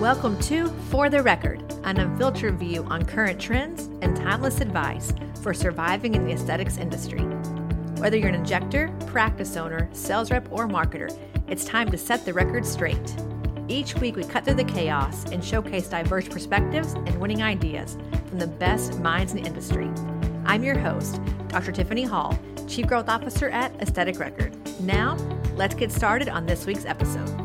Welcome to For the Record, an unfiltered view on current trends and timeless advice for surviving in the aesthetics industry. Whether you're an injector, practice owner, sales rep, or marketer, it's time to set the record straight. Each week, we cut through the chaos and showcase diverse perspectives and winning ideas from the best minds in the industry. I'm your host, Dr. Tiffany Hall, Chief Growth Officer at Aesthetic Record. Now, let's get started on this week's episode.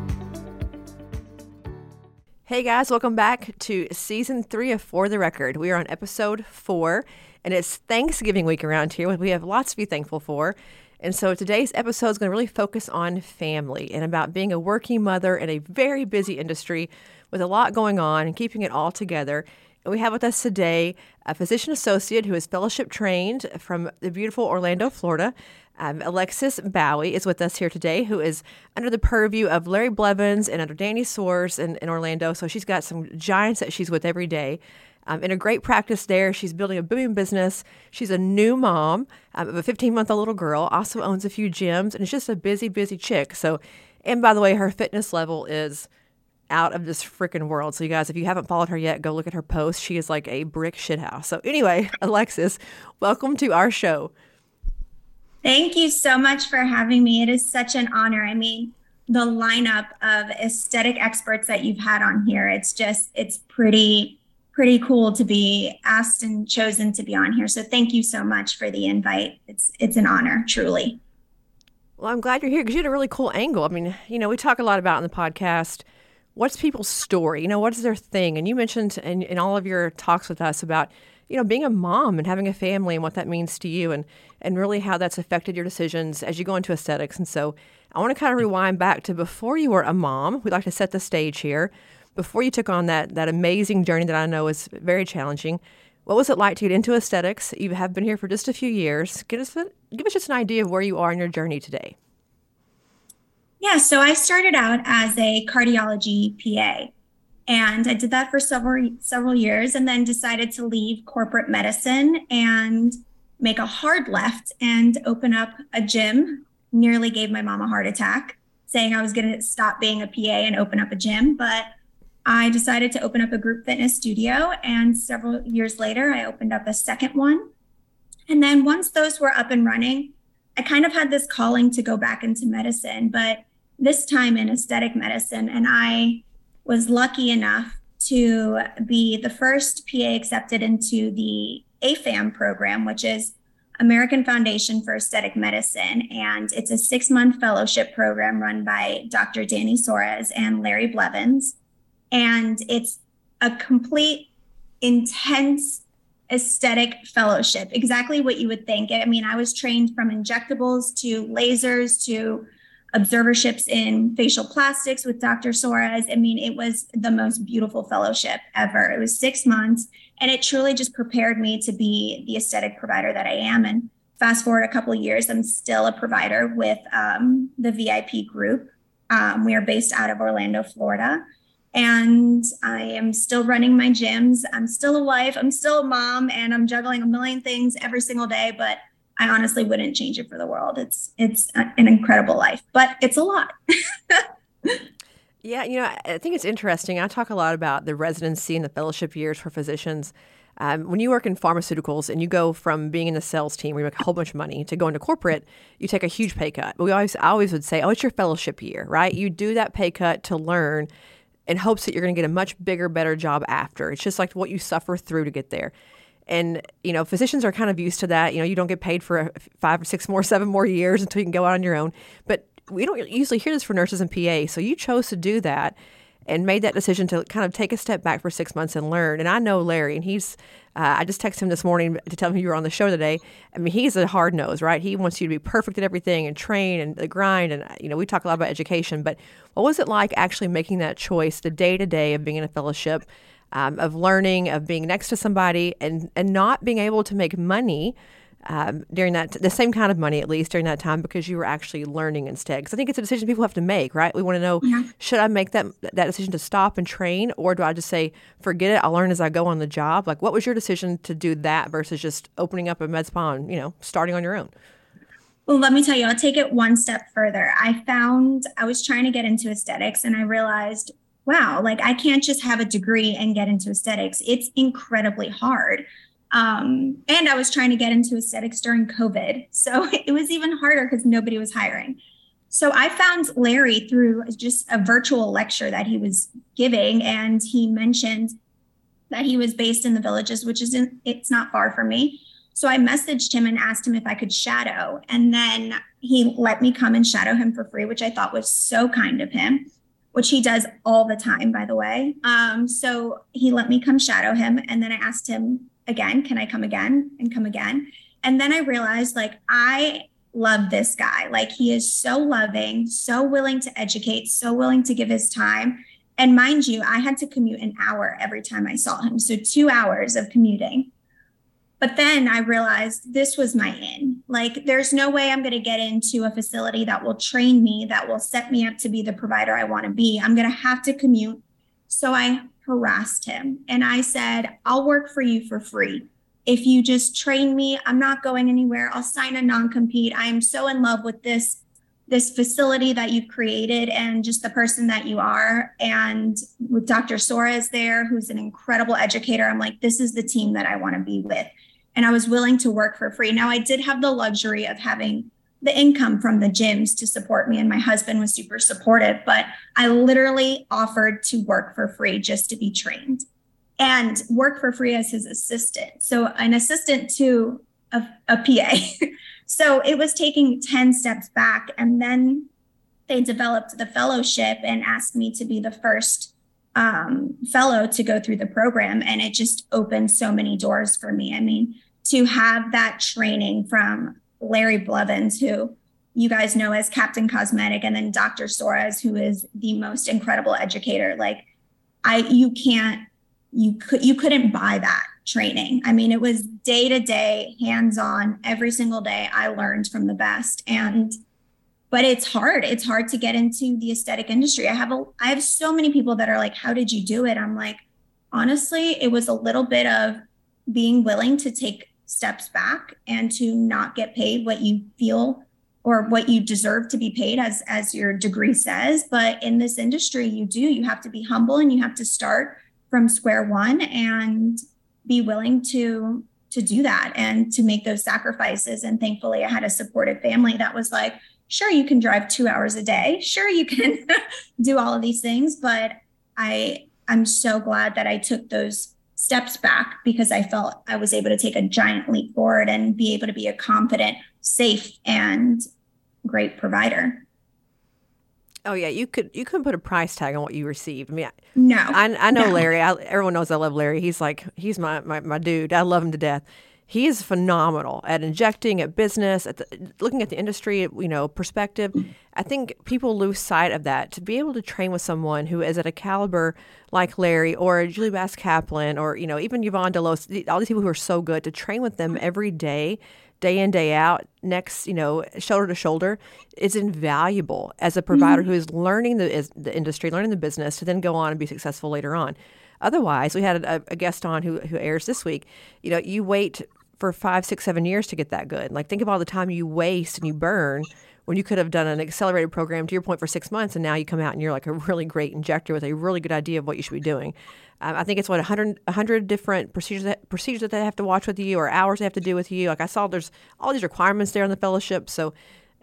Hey guys, welcome back to season three of For the Record. We are on episode four, and it's Thanksgiving week around here. We have lots to be thankful for. And so today's episode is going to really focus on family and about being a working mother in a very busy industry with a lot going on and keeping it all together. And we have with us today a physician associate who is fellowship trained from the beautiful Orlando, Florida. Um, Alexis Bowhay is with us here today, who is under the purview of Larry Blevins and under Danny Soares in, in Orlando. So she's got some giants that she's with every day. Um, in a great practice there, she's building a booming business. She's a new mom um, of a 15 month old little girl, also owns a few gyms, and it's just a busy, busy chick. So, and by the way, her fitness level is out of this freaking world. So, you guys, if you haven't followed her yet, go look at her post. She is like a brick shithouse. So, anyway, Alexis, welcome to our show. Thank you so much for having me. It is such an honor. I mean, the lineup of aesthetic experts that you've had on here, it's just, it's pretty, pretty cool to be asked and chosen to be on here. So thank you so much for the invite. It's, it's an honor, truly. Well, I'm glad you're here because you had a really cool angle. I mean, you know, we talk a lot about in the podcast what's people's story? You know, what is their thing? And you mentioned in, in all of your talks with us about you know, being a mom and having a family and what that means to you and, and really how that's affected your decisions as you go into aesthetics. And so I want to kind of rewind back to before you were a mom. We'd like to set the stage here. Before you took on that, that amazing journey that I know is very challenging, what was it like to get into aesthetics? You have been here for just a few years. Give us, give us just an idea of where you are in your journey today. Yeah, so I started out as a cardiology PA. And I did that for several several years and then decided to leave corporate medicine and make a hard left and open up a gym. Nearly gave my mom a heart attack saying I was going to stop being a PA and open up a gym, but I decided to open up a group fitness studio and several years later I opened up a second one. And then once those were up and running, I kind of had this calling to go back into medicine, but this time in aesthetic medicine and I was lucky enough to be the first PA accepted into the AFAM program, which is American Foundation for Aesthetic Medicine. And it's a six month fellowship program run by Dr. Danny Soares and Larry Blevins. And it's a complete, intense aesthetic fellowship, exactly what you would think. I mean, I was trained from injectables to lasers to observerships in facial plastics with Dr. Soares. I mean, it was the most beautiful fellowship ever. It was six months, and it truly just prepared me to be the aesthetic provider that I am. And fast forward a couple years, I'm still a provider with um, the VIP group. Um, we are based out of Orlando, Florida. And I am still running my gyms. I'm still a wife. I'm still a mom, and I'm juggling a million things every single day. But I honestly wouldn't change it for the world. It's it's an incredible life, but it's a lot. yeah, you know, I think it's interesting. I talk a lot about the residency and the fellowship years for physicians. Um, when you work in pharmaceuticals and you go from being in the sales team where you make a whole bunch of money to going to corporate, you take a huge pay cut. But we always, I always would say, oh, it's your fellowship year, right? You do that pay cut to learn in hopes that you're going to get a much bigger, better job after. It's just like what you suffer through to get there. And, you know, physicians are kind of used to that. You know, you don't get paid for five or six more, seven more years until you can go out on your own. But we don't usually hear this for nurses and PA. So you chose to do that and made that decision to kind of take a step back for six months and learn. And I know Larry, and he's, uh, I just texted him this morning to tell him you were on the show today. I mean, he's a hard nose, right? He wants you to be perfect at everything and train and the grind. And, you know, we talk a lot about education, but what was it like actually making that choice, the day to day of being in a fellowship? Um, of learning, of being next to somebody, and and not being able to make money. Um, during that, the same kind of money at least during that time because you were actually learning instead. Because I think it's a decision people have to make, right? We want to know: yeah. should I make that that decision to stop and train, or do I just say, forget it, I'll learn as I go on the job? Like, what was your decision to do that versus just opening up a med spa and you know starting on your own? Well, let me tell you, I'll take it one step further. I found I was trying to get into aesthetics, and I realized wow, like I can't just have a degree and get into aesthetics. It's incredibly hard. Um, and I was trying to get into aesthetics during COVID. So it was even harder because nobody was hiring. So I found Larry through just a virtual lecture that he was giving, and he mentioned that he was based in the villages, which is in, it's not far from me. So I messaged him and asked him if I could shadow, and then he let me come and shadow him for free, which I thought was so kind of him, which he does all the time, by the way. Um, so he let me come shadow him, and then I asked him again, can I come again and come again? And then I realized like I love this guy. Like he is so loving, so willing to educate, so willing to give his time. And mind you, I had to commute an hour every time I saw him. So two hours of commuting. But then I realized this was my in. Like, there's no way I'm going to get into a facility that will train me, that will set me up to be the provider I want to be. I'm going to have to commute. So I harassed him and I said, I'll work for you for free if you just train me, I'm not going anywhere. I'll sign a non-compete. I am so in love with this this facility that you've created and just the person that you are. And with Dr. Soares there, who's an incredible educator, I'm like, this is the team that I want to be with. And I was willing to work for free. Now I did have the luxury of having the income from the gyms to support me and my husband was super supportive but i literally offered to work for free just to be trained and work for free as his assistant. So an assistant to a, a PA. so it was taking 10 steps back. And then they developed the fellowship and asked me to be the first um, fellow to go through the program. And it just opened so many doors for me. I mean, to have that training from Larry Blevins, who you guys know as Captain Cosmetic, and then Dr. Soares, who is the most incredible educator. Like, I, you can't you could you couldn't buy that training. I mean, it was day to day, hands on, every single day. I learned from the best, and but it's hard. It's hard to get into the aesthetic industry. I have a I have so many people that are like, "How did you do it?" I'm like, honestly, it was a little bit of being willing to take steps back and to not get paid what you feel or what you deserve to be paid as as your degree says. But in this industry you do you have to be humble and you have to start from square one and be willing to to do that and to make those sacrifices. And thankfully i had a supportive family that was like sure you can drive two hours a day. Sure you can do all of these things. But i i'm so glad that i took those steps back because i felt i was able to take a giant leap forward and be able to be a confident safe and great provider Oh yeah, you could you couldn't put a price tag on what you received. I mean, no, I, I know no. Larry. I, everyone knows I love Larry. He's like he's my, my my dude. I love him to death. He is phenomenal at injecting, at business, at the, looking at the industry, you know, perspective. I think people lose sight of that. To be able to train with someone who is at a caliber like Larry or Julie Bass Kaplan or you know even Yvonne Delos, all these people who are so good, to train with them every day day in day out next you know shoulder to shoulder is invaluable as a provider mm-hmm. who is learning the, is the industry learning the business to then go on and be successful later on otherwise we had a, a guest on who, who airs this week you know you wait for five six seven years to get that good like think of all the time you waste and you burn when you could have done an accelerated program to your point for six months and now you come out and you're like a really great injector with a really good idea of what you should be doing um, I think it's what 100, 100 different procedures that, procedures that they have to watch with you or hours they have to do with you. Like I saw, there's all these requirements there in the fellowship. So,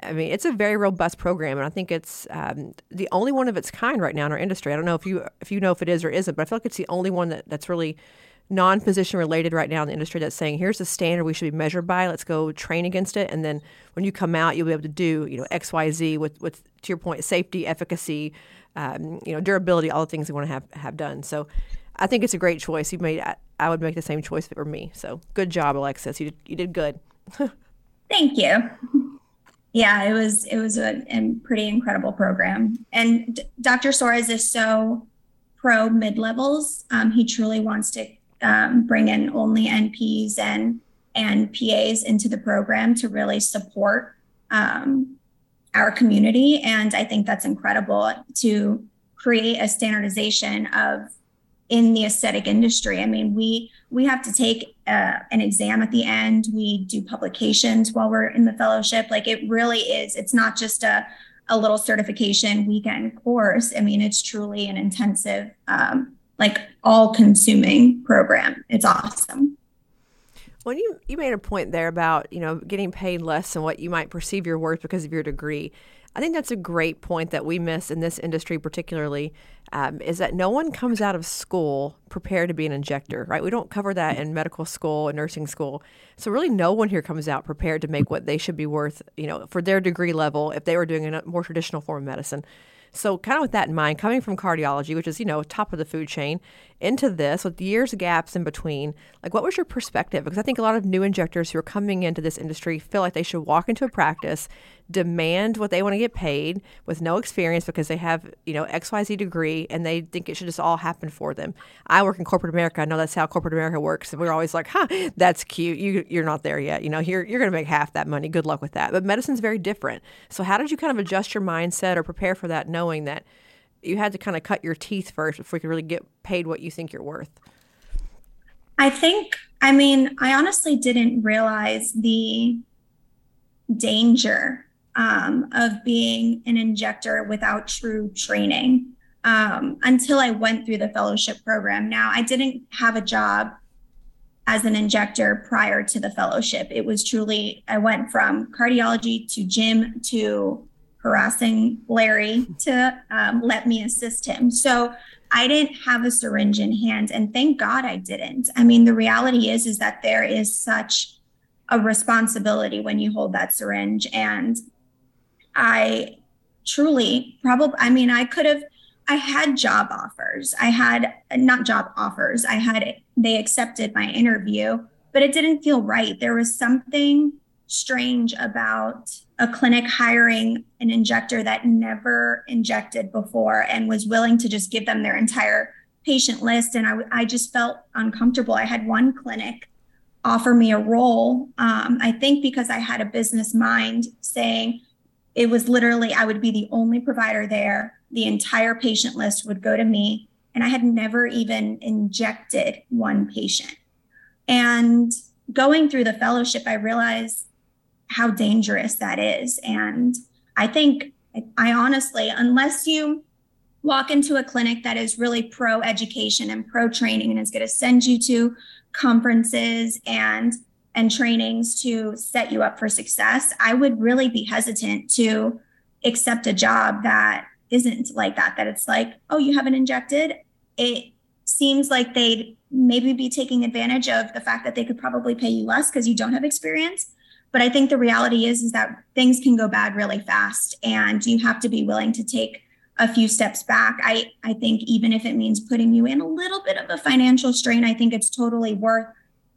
I mean, it's a very robust program, and I think it's um, the only one of its kind right now in our industry. I don't know if you if you know if it is or isn't, but I feel like it's the only one that, that's really non-physician related right now in the industry that's saying here's the standard we should be measured by let's go train against it and then when you come out you'll be able to do you know xyz with with to your point safety efficacy um, you know durability all the things we want to have have done so I think it's a great choice. You made. I, I would make the same choice if it were me. So good job, Alexis. You did, you did good. Thank you. Yeah, it was it was a, a pretty incredible program, and D- Dr. Soares is so pro mid levels. Um, he truly wants to um, bring in only NPs and and PAs into the program to really support um, our community, and I think that's incredible to create a standardization of in the aesthetic industry. I mean, we we have to take uh, an exam at the end. We do publications while we're in the fellowship. Like it really is. It's not just a a little certification weekend course. I mean, it's truly an intensive, um, like all consuming program. It's awesome. Well, you you made a point there about you know getting paid less than what you might perceive your worth because of your degree. I think that's a great point that we miss in this industry, particularly, um, is that no one comes out of school prepared to be an injector, right? We don't cover that in medical school and nursing school. So really, no one here comes out prepared to make what they should be worth, you know, for their degree level if they were doing a more traditional form of medicine. So, kind of with that in mind, coming from cardiology, which is, you know, top of the food chain, into this with years gaps in between, like what was your perspective? Because I think a lot of new injectors who are coming into this industry feel like they should walk into a practice, demand what they want to get paid with no experience because they have, you know, XYZ degree and they think it should just all happen for them. I work in corporate America. I know that's how corporate America works. And we're always like, huh, that's cute. You, you're not there yet. You know, you're, you're going to make half that money. Good luck with that. But medicine's very different. So, how did you kind of adjust your mindset or prepare for that, knowing that you had to kind of cut your teeth first before you could really get paid what you think you're worth? I think, I mean, I honestly didn't realize the danger um, of being an injector without true training um, until I went through the fellowship program. Now, I didn't have a job as an injector prior to the fellowship. It was truly, I went from cardiology to gym to harassing Larry to um, let me assist him. So I didn't have a syringe in hand, and thank God I didn't. I mean, the reality is is that there is such a responsibility when you hold that syringe, and I truly probably. I mean, I could have. I had job offers. I had not job offers. I had they accepted my interview, but it didn't feel right. There was something strange about a clinic hiring an injector that never injected before and was willing to just give them their entire patient list. And I, I just felt uncomfortable. I had one clinic offer me a role. Um, I think because I had a business mind saying it was literally, I would be the only provider there. The entire patient list would go to me. And I had never even injected one patient. And going through the fellowship, I realized how dangerous that is. And I think, I honestly, unless you walk into a clinic that is really pro education and pro training and is going to send you to conferences and and trainings to set you up for success, I would really be hesitant to accept a job that isn't like that, that it's like, oh, you haven't injected. It seems like they'd maybe be taking advantage of the fact that they could probably pay you less because you don't have experience. But I think the reality is is that things can go bad really fast and you have to be willing to take a few steps back. I I think even if it means putting you in a little bit of a financial strain, I think it's totally worth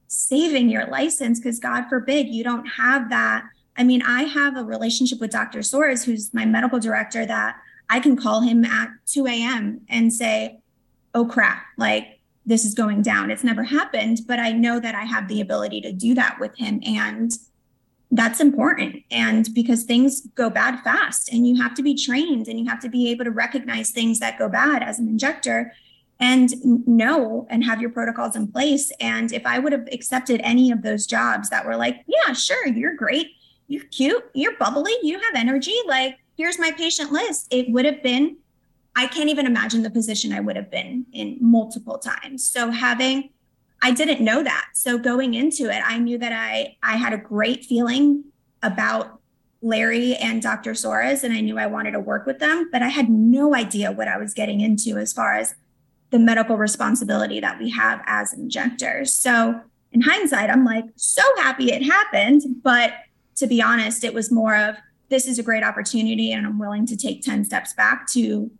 saving your license because God forbid you don't have that. I mean, I have a relationship with Dr. Soares, who's my medical director, that I can call him at 2 a.m. and say, oh crap, like this is going down. It's never happened, but I know that I have the ability to do that with him. And that's important and because things go bad fast and you have to be trained and you have to be able to recognize things that go bad as an injector and know and have your protocols in place. And if i would have accepted any of those jobs that were like yeah sure you're great. You're cute. You're bubbly. You have energy. Like here's my patient list it would have been i can't even imagine the position i would have been in multiple times. So having I didn't know that. So going into it, I knew that I I had a great feeling about Larry and Dr. Soares, and I knew I wanted to work with them, but I had no idea what I was getting into as far as the medical responsibility that we have as injectors. So in hindsight, I'm like so happy it happened, but to be honest, it was more of this is a great opportunity, and I'm willing to take 10 steps back to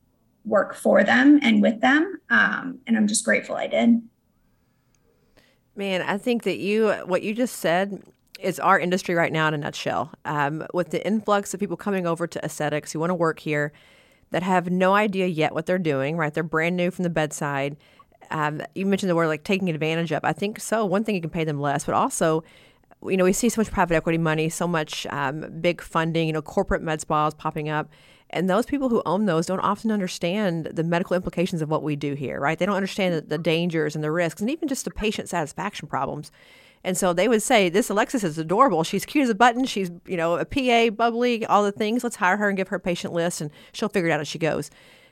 work for them and with them. Um, and I'm just grateful I did. Man, I think that you, what you just said, is our industry right now in a nutshell. Um, with the influx of people coming over to aesthetics who want to work here that have no idea yet what they're doing, right? They're brand new from the bedside. Um, you mentioned the word like taking advantage of. I think so. One thing you can pay them less, but also, you know, we see so much private equity money, so much um, big funding, you know, corporate med spas popping up. And those people who own those don't often understand the medical implications of what we do here, right? They don't understand the, the dangers and the risks and even just the patient satisfaction problems. And so they would say, This Alexis is adorable. She's cute as a button. She's, you know, a PA, bubbly, all the things. Let's hire her and give her a patient list and she'll figure it out as she goes.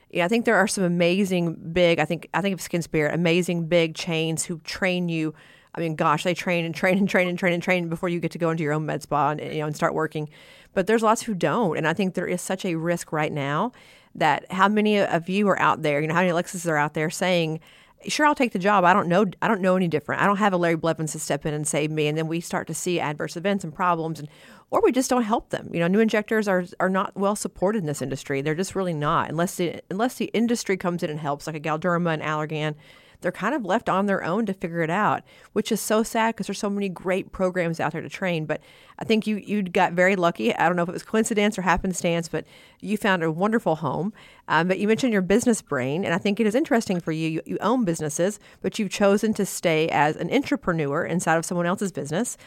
Yeah, I think there are some amazing big, I think I think of Skin Spirit, amazing big chains who train you. I mean, gosh, they train and train and train and train and train before you get to go into your own med spa and you know and start working. But there's lots who don't, and I think there is such a risk right now that how many of you are out there, you know, how many Alexis are out there saying, sure I'll take the job. I don't know I don't know any different. I don't have a Larry Blevins to step in and save me and then we start to see adverse events and problems and or we just don't help them. You know, new injectors are are not well supported in this industry. They're just really not unless the unless the industry comes in and helps like a Galderma and Allergan they're kind of left on their own to figure it out, which is so sad because there's so many great programs out there to train. But I think you you got very lucky. I don't know if it was coincidence or happenstance, but you found a wonderful home. Um, but you mentioned your business brain, and I think it is interesting for you. you. You own businesses, but you've chosen to stay as an entrepreneur inside of someone else's business.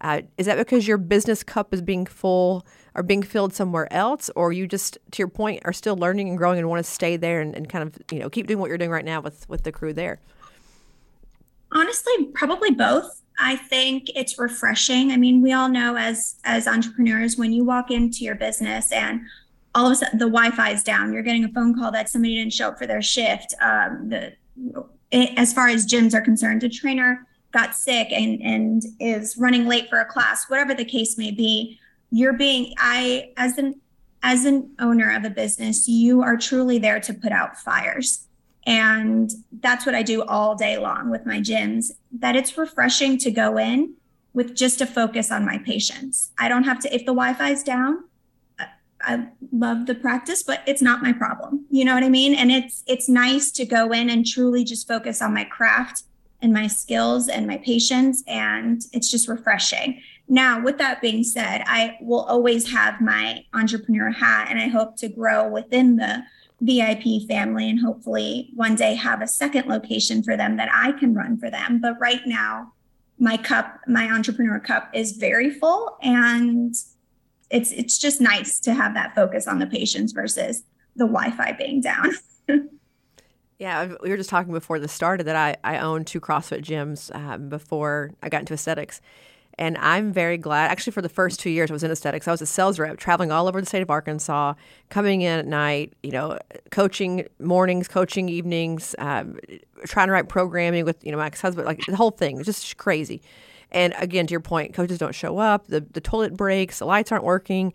Uh, is that because your business cup is being full or being filled somewhere else, or you just, to your point, are still learning and growing and want to stay there and, and kind of you know keep doing what you're doing right now with with the crew there? Honestly, probably both. I think it's refreshing. I mean, we all know as as entrepreneurs when you walk into your business and all of a sudden the Wi-Fi is down, you're getting a phone call that somebody didn't show up for their shift. Um, the as far as gyms are concerned, a trainer got sick and and is running late for a class, whatever the case may be. You're being I as an as an owner of a business, you are truly there to put out fires. And that's what I do all day long with my gyms, that it's refreshing to go in with just a focus on my patients. I don't have to, if the Wi Fi is down, I love the practice, but it's not my problem. You know what I mean? And it's it's nice to go in and truly just focus on my craft and my skills and my patience. and it's just refreshing. Now, with that being said, I will always have my entrepreneur hat and I hope to grow within the VIP family and hopefully one day have a second location for them that I can run for them. But right now, my cup, my entrepreneur cup is very full and it's it's just nice to have that focus on the patients versus the Wi-Fi being down. yeah, we were just talking before this started that I, I owned two CrossFit gyms um, before I got into aesthetics. And I'm very glad. Actually, for the first two years, I was in aesthetics. I was a sales rep, traveling all over the state of Arkansas, coming in at night. You know, coaching mornings, coaching evenings, um, trying to write programming with you know my ex-husband. Like the whole thing, just crazy. And again, to your point, coaches don't show up. The the toilet breaks. The lights aren't working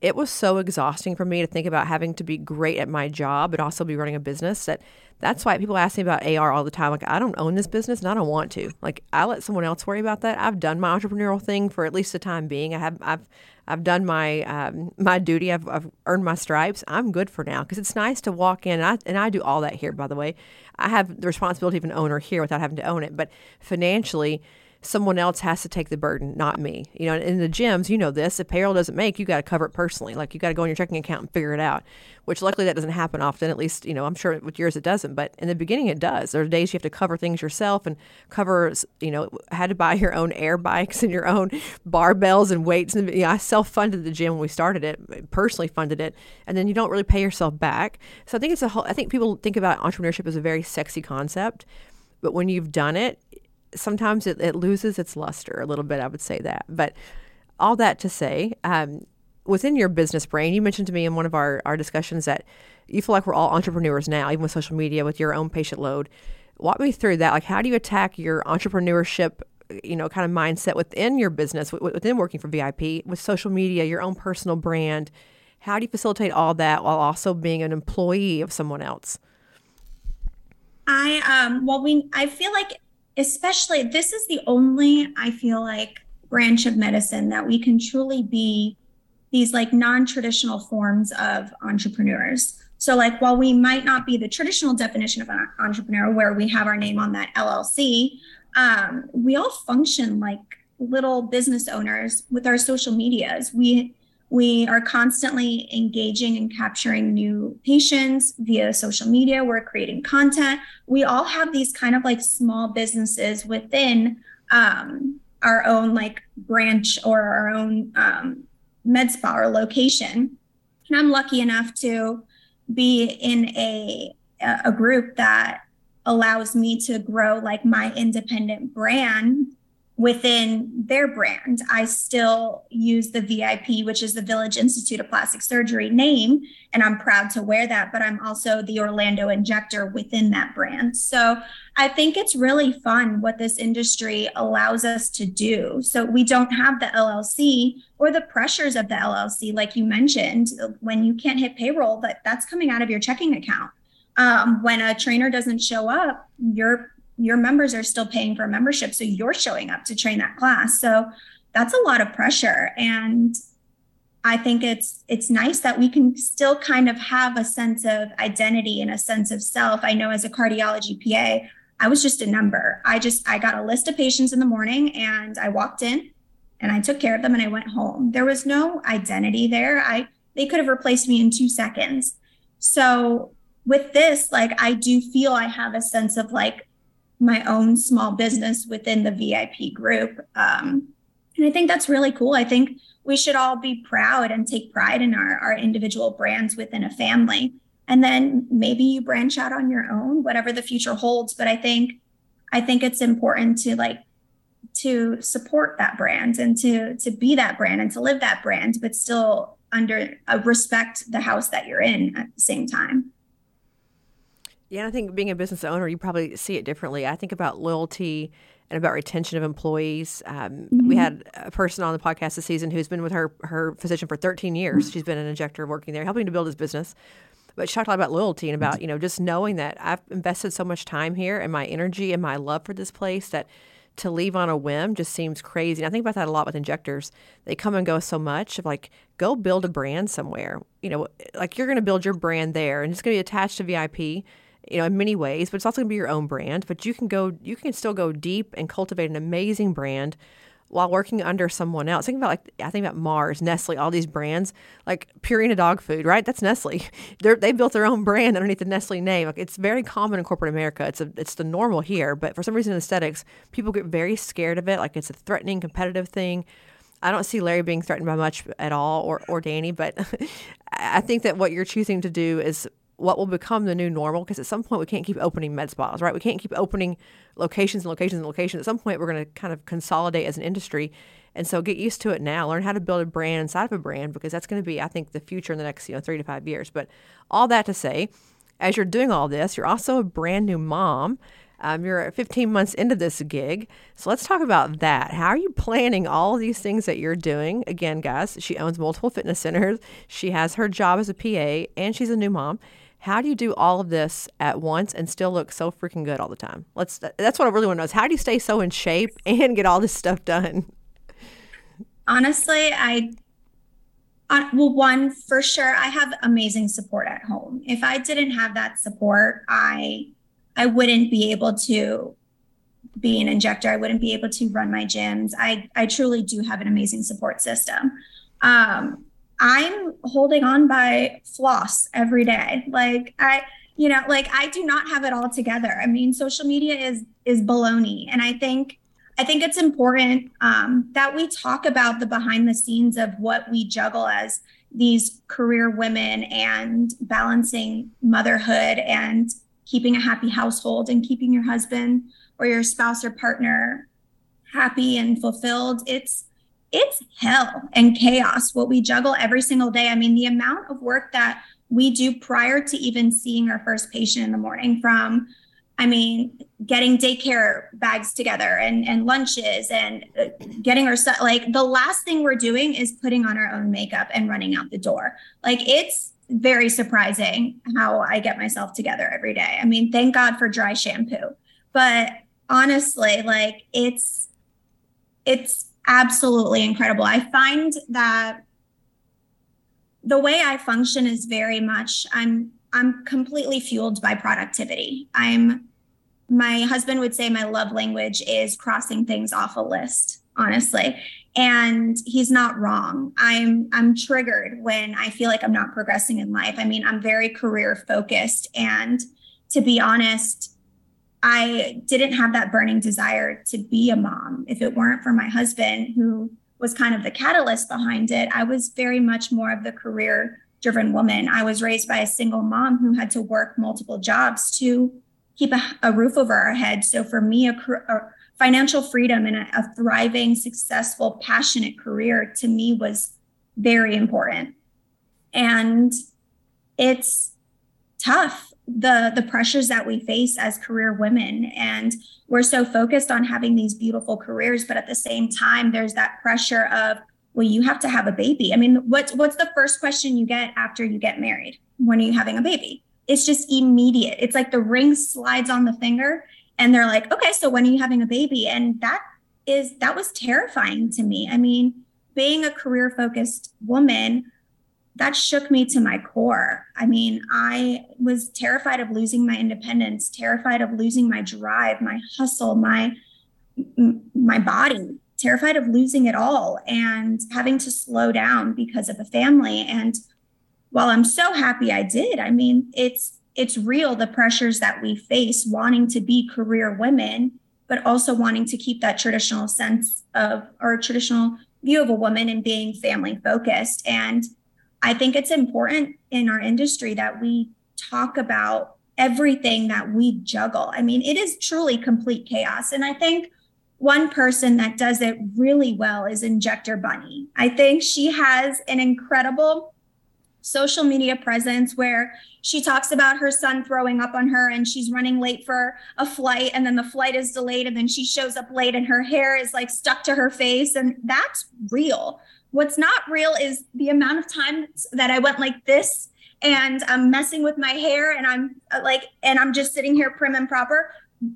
it was so exhausting for me to think about having to be great at my job but also be running a business that that's why people ask me about AR all the time. Like, I don't own this business and I don't want to. Like, I let someone else worry about that. I've done my entrepreneurial thing for at least the time being. I have, I've, I've done my um, my duty. I've, I've earned my stripes. I'm good for now because it's nice to walk in. And I, and I do all that here, by the way. I have the responsibility of an owner here without having to own it. But financially, someone else has to take the burden, not me. You know, in the gyms, you know this. If payroll doesn't make, you got to cover it personally. Like you got to go in your checking account and figure it out. Which luckily that doesn't happen often. At least you know I'm sure with yours it doesn't. But in the beginning it does. There are days you have to cover things yourself and cover. You know, had to buy your own air bikes and your own barbells and weights. And you know, I self funded the gym when we started it, personally funded it, and then you don't really pay yourself back. So I think it's a whole. I think people think about entrepreneurship as a very sexy concept. But when you've done it, sometimes it, it loses its luster a little bit. I would say that. But all that to say, um, within your business brain, you mentioned to me in one of our, our discussions that you feel like we're all entrepreneurs now, even with social media, with your own patient load. Walk me through that. Like, how do you attack your entrepreneurship, you know, kind of mindset within your business, within working for VIP, with social media, your own personal brand? How do you facilitate all that while also being an employee of someone else? I um well we I feel like especially this is the only I feel like branch of medicine that we can truly be these like non-traditional forms of entrepreneurs. So like while we might not be the traditional definition of an entrepreneur where we have our name on that LLC, um, we all function like little business owners with our social medias. We we are constantly engaging and capturing new patients via social media. We're creating content. We all have these kind of like small businesses within um, our own like branch or our own um, med spa or location. And I'm lucky enough to be in a a group that allows me to grow like my independent brand within their brand. I still use the VIP, which is the Village Institute of Plastic Surgery name, and I'm proud to wear that, but I'm also the Orlando injector within that brand. So I think it's really fun what this industry allows us to do. So we don't have the LLC or the pressures of the LLC, like you mentioned, when you can't hit payroll, but that's coming out of your checking account. Um, when a trainer doesn't show up, you're your members are still paying for membership so you're showing up to train that class. So that's a lot of pressure. And i think it's it's nice that we can still kind of have a sense of identity and a sense of self. I know as a cardiology pa i was just a number. I just i got a list of patients in the morning and i walked in and i took care of them and i went home. There was no identity there. I they could have replaced me in two seconds. So with this like i do feel i have a sense of like my own small business within the VIP group. Um, and I think that's really cool. I think we should all be proud and take pride in our, our individual brands within a family. And then maybe you branch out on your own, whatever the future holds. But I think I think it's important to like to support that brand and to to be that brand and to live that brand, but still under uh, respect the house that you're in at the same time. Yeah, I think being a business owner, you probably see it differently. I think about loyalty and about retention of employees. Um, mm-hmm. We had a person on the podcast this season who's been with her her physician for 13 years. She's been an injector working there, helping to build his business. But she talked a lot about loyalty and about you know just knowing that I've invested so much time here and my energy and my love for this place that to leave on a whim just seems crazy. And I think about that a lot with injectors. They come and go so much of like, go build a brand somewhere. You know, like you're going to build your brand there and it's going to be attached to VIP you know, in many ways, but it's also going to be your own brand. But you can go, you can still go deep and cultivate an amazing brand while working under someone else. Think about like I think about Mars, Nestle, all these brands like Purina dog food, right? That's Nestle. They're, they built their own brand underneath the Nestle name. Like it's very common in corporate America. It's a, it's the normal here, but for some reason in aesthetics, people get very scared of it. Like it's a threatening, competitive thing. I don't see Larry being threatened by much at all, or or Danny, but I think that what you're choosing to do is what will become the new normal because at some point we can't keep opening med spas, right? We can't keep opening locations and locations and locations. At some point we're going to kind of consolidate as an industry. And so get used to it now. Learn how to build a brand inside of a brand because that's going to be, I think, the future in the next, you know, three to five years. But all that to say, as you're doing all this, you're also a brand new mom. Um, you're 15 months into this gig. So let's talk about that. How are you planning all these things that you're doing? Again, guys, she owns multiple fitness centers. She has her job as a PA and she's a new mom. How do you do all of this at once and still look so freaking good all the time? Let's. That's what I really want to know. Is how do you stay so in shape and get all this stuff done? Honestly, I. Well, one for sure, I have amazing support at home. If I didn't have that support, I, I wouldn't be able to be an injector. I wouldn't be able to run my gyms. I, I truly do have an amazing support system. Um, I'm holding on by floss every day. Like I, you know, like I do not have it all together. I mean, social media is is baloney, and I think I think it's important um, that we talk about the behind the scenes of what we juggle as these career women and balancing motherhood and keeping a happy household and keeping your husband or your spouse or partner happy and fulfilled. It's it's hell and chaos what we juggle every single day. I mean, the amount of work that we do prior to even seeing our first patient in the morning from I mean, getting daycare bags together and, and lunches and uh, getting our stuff. Like the last thing we're doing is putting on our own makeup and running out the door. Like it's very surprising how I get myself together every day. I mean, thank God for dry shampoo. But honestly, like it's, it's absolutely incredible. I find that the way I function is very much I'm I'm completely fueled by productivity. I'm my husband would say my love language is crossing things off a list, honestly. And he's not wrong. I'm I'm triggered when I feel like I'm not progressing in life. I mean, I'm very career focused and to be honest, I didn't have that burning desire to be a mom. If it weren't for my husband, who was kind of the catalyst behind it, I was very much more of the career driven woman. I was raised by a single mom who had to work multiple jobs to keep a, a roof over our head. So for me, a, a, financial freedom and a, a thriving, successful, passionate career to me was very important. And it's tough the the pressures that we face as career women. And we're so focused on having these beautiful careers but at the same time there's that pressure of well you have to have a baby. I mean what's what's the first question you get after you get married when are you having a baby? It's just immediate. It's like the ring slides on the finger and they're like okay so when are you having a baby? And that is that was terrifying to me. I mean being a career focused woman that shook me to my core. I mean, I was terrified of losing my independence, terrified of losing my drive, my hustle, my my body, terrified of losing it all and having to slow down because of a family and while I'm so happy I did, I mean, it's it's real the pressures that we face wanting to be career women but also wanting to keep that traditional sense of or traditional view of a woman and being family focused and I think it's important in our industry that we talk about everything that we juggle. I mean, it is truly complete chaos. And I think one person that does it really well is Injector Bunny. I think she has an incredible social media presence where she talks about her son throwing up on her and she's running late for a flight and then the flight is delayed and then she shows up late and her hair is like stuck to her face and that's real What's not real is the amount of times that I went like this and I'm messing with my hair and I'm uh, like, and I'm just sitting here prim and proper.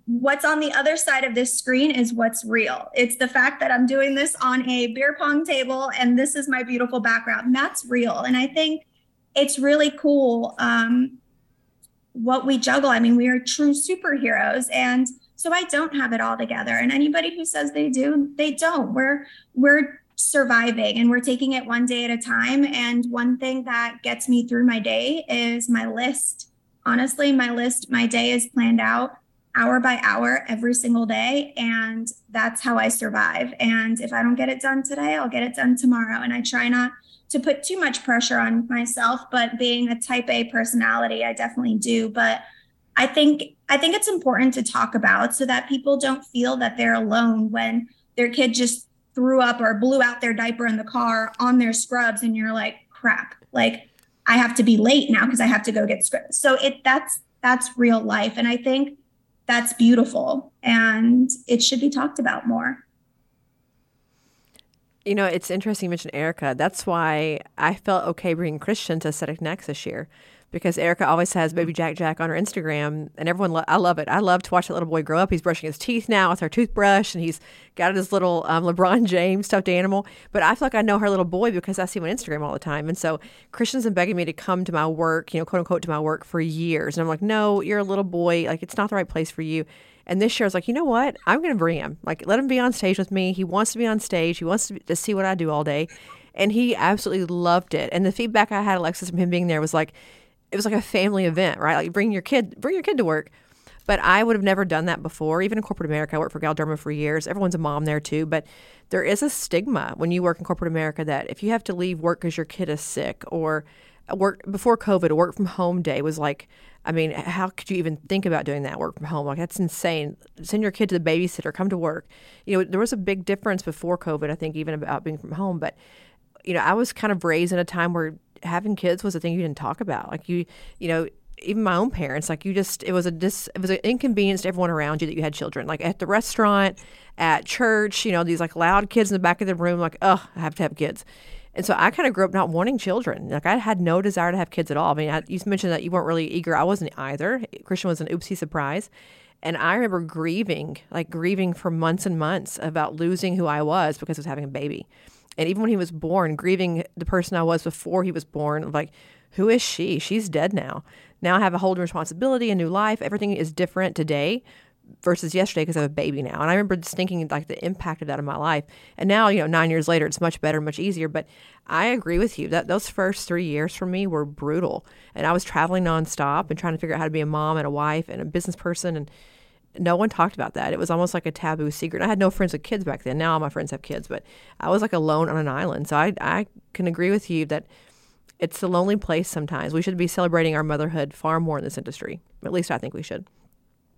What's on the other side of this screen is what's real. It's the fact that I'm doing this on a beer pong table and this is my beautiful background. That's real. And I think it's really cool um, what we juggle. I mean, we are true superheroes. And so I don't have it all together. And anybody who says they do, they don't. We're we're surviving and we're taking it one day at a time. And one thing that gets me through my day is my list. Honestly, my list, my day is planned out hour by hour every single day. And that's how I survive. And if I don't get it done today, I'll get it done tomorrow. And I try not to put too much pressure on myself, but being a type A personality, I definitely do. But I think I think it's important to talk about so that people don't feel that they're alone when their kid just threw up or blew out their diaper in the car on their scrubs and you're like crap like i have to be late now because i have to go get scrubs so it that's that's real life and i think that's beautiful and it should be talked about more you know, it's interesting you mentioned Erica. That's why I felt okay bringing Christian to Aesthetic Next this year because Erica always has baby Jack Jack on her Instagram, and everyone, lo- I love it. I love to watch that little boy grow up. He's brushing his teeth now with her toothbrush, and he's got his little um, LeBron James stuffed animal. But I feel like I know her little boy because I see him on Instagram all the time. And so Christian's been begging me to come to my work, you know, quote unquote, to my work for years. And I'm like, no, you're a little boy. Like, it's not the right place for you. And this year I was like, you know what? I'm going to bring him. Like, let him be on stage with me. He wants to be on stage. He wants to, to see what I do all day. And he absolutely loved it. And the feedback I had, Alexis, from him being there was like, it was like a family event, right? Like bring your kid, bring your kid to work. But I would have never done that before. Even in corporate America, I worked for Galderma for years. Everyone's a mom there too. But there is a stigma when you work in corporate America that if you have to leave work because your kid is sick or uh, work before COVID, a work from home day was like, I mean, how could you even think about doing that work from home? Like that's insane. Send your kid to the babysitter, come to work. You know, there was a big difference before COVID, I think, even about being from home. But, you know, I was kind of raised in a time where having kids was a thing you didn't talk about. Like you, you know, even my own parents, like you just, it was a dis, it was an inconvenience to everyone around you that you had children. Like at the restaurant, at church, you know, these like loud kids in the back of the room, like, oh, I have to have kids. And so I kind of grew up not wanting children. Like I had no desire to have kids at all. I mean, I, you mentioned that you weren't really eager. I wasn't either. Christian was an oopsie surprise. And I remember grieving, like grieving for months and months about losing who I was because I was having a baby. And even when he was born, grieving the person I was before he was born, like, who is she? She's dead now. Now I have a whole new responsibility, a new life. Everything is different today versus yesterday because I have a baby now. And I remember just thinking like the impact of that in my life. And now, you know, nine years later, it's much better, much easier. But I agree with you that those first three years for me were brutal. And I was traveling nonstop and trying to figure out how to be a mom and a wife and a business person. And no one talked about that. It was almost like a taboo secret. I had no friends with kids back then. Now all my friends have kids, but I was like alone on an island. So I, I can agree with you that it's a lonely place sometimes. We should be celebrating our motherhood far more in this industry. At least I think we should.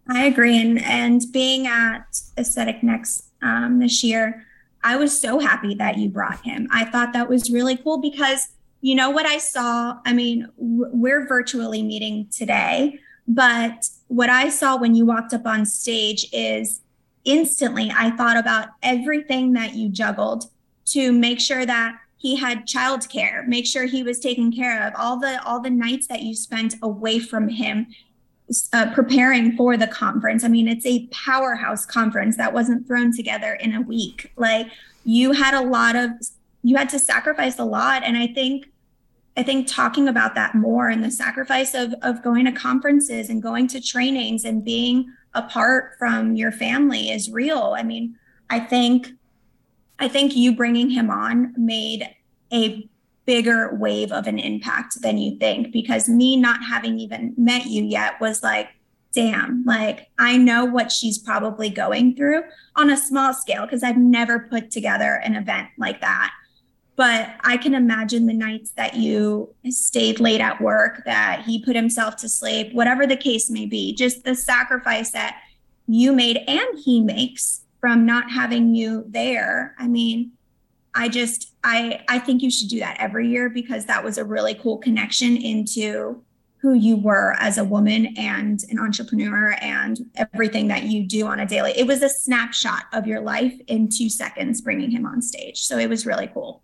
I agree. And and being at Aesthetic Next um, this year, I was so happy that you brought him. I thought that was really cool because you know what I saw? I mean, we're virtually meeting today, but what I saw when you walked up on stage is instantly I thought about everything that you juggled to make sure that he had childcare, make sure he was taken care of, all the all the nights that you spent away from him uh, preparing for the conference. I mean, it's a powerhouse conference that wasn't thrown together in a week. Like you had a lot of, you had to sacrifice a lot. And I think, I think talking about that more and the sacrifice of, of going to conferences and going to trainings and being apart from your family is real. I mean, I think, I think you bringing him on made a bigger wave of an impact than you think because me not having even met you yet was like damn like i know what she's probably going through on a small scale because i've never put together an event like that but i can imagine the nights that you stayed late at work that he put himself to sleep whatever the case may be just the sacrifice that you made and he makes from not having you there i mean I just I I think you should do that every year because that was a really cool connection into who you were as a woman and an entrepreneur and everything that you do on a daily. It was a snapshot of your life in 2 seconds bringing him on stage. So it was really cool.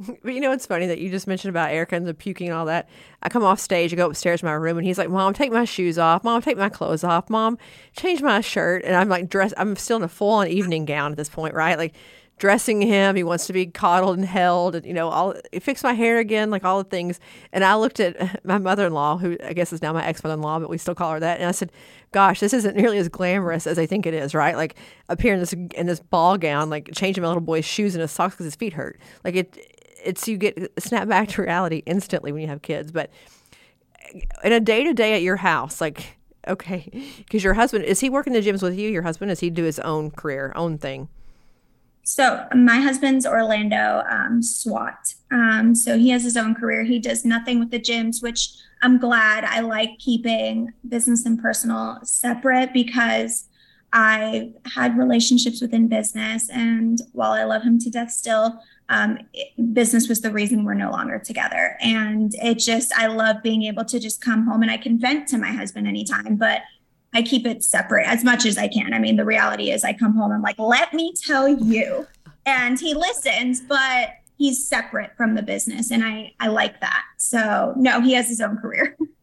But you know, it's funny that you just mentioned about Erica and the puking and all that. I come off stage, I go upstairs to my room, and he's like, "Mom, take my shoes off. Mom, take my clothes off. Mom, change my shirt." And I'm like dressed. I'm still in a full on evening gown at this point, right? Like dressing him. He wants to be coddled and held, and you know, all fix my hair again, like all the things. And I looked at my mother-in-law, who I guess is now my ex-mother-in-law, but we still call her that. And I said, "Gosh, this isn't nearly as glamorous as I think it is, right? Like appearing in this in this ball gown, like changing my little boy's shoes and his socks because his feet hurt. Like it, it's you get snap back to reality instantly when you have kids. But in a day to day at your house, like." Okay, because your husband is he working the gyms with you? Your husband is he do his own career, own thing? So my husband's Orlando um, SWAT. Um, so he has his own career. He does nothing with the gyms, which I'm glad. I like keeping business and personal separate because I had relationships within business, and while I love him to death still, um, business was the reason we're no longer together. And it just, I love being able to just come home and I can vent to my husband anytime, but I keep it separate as much as I can. I mean, the reality is I come home, I'm like, let me tell you. And he listens, but he's separate from the business. And I, I like that. So, no, he has his own career.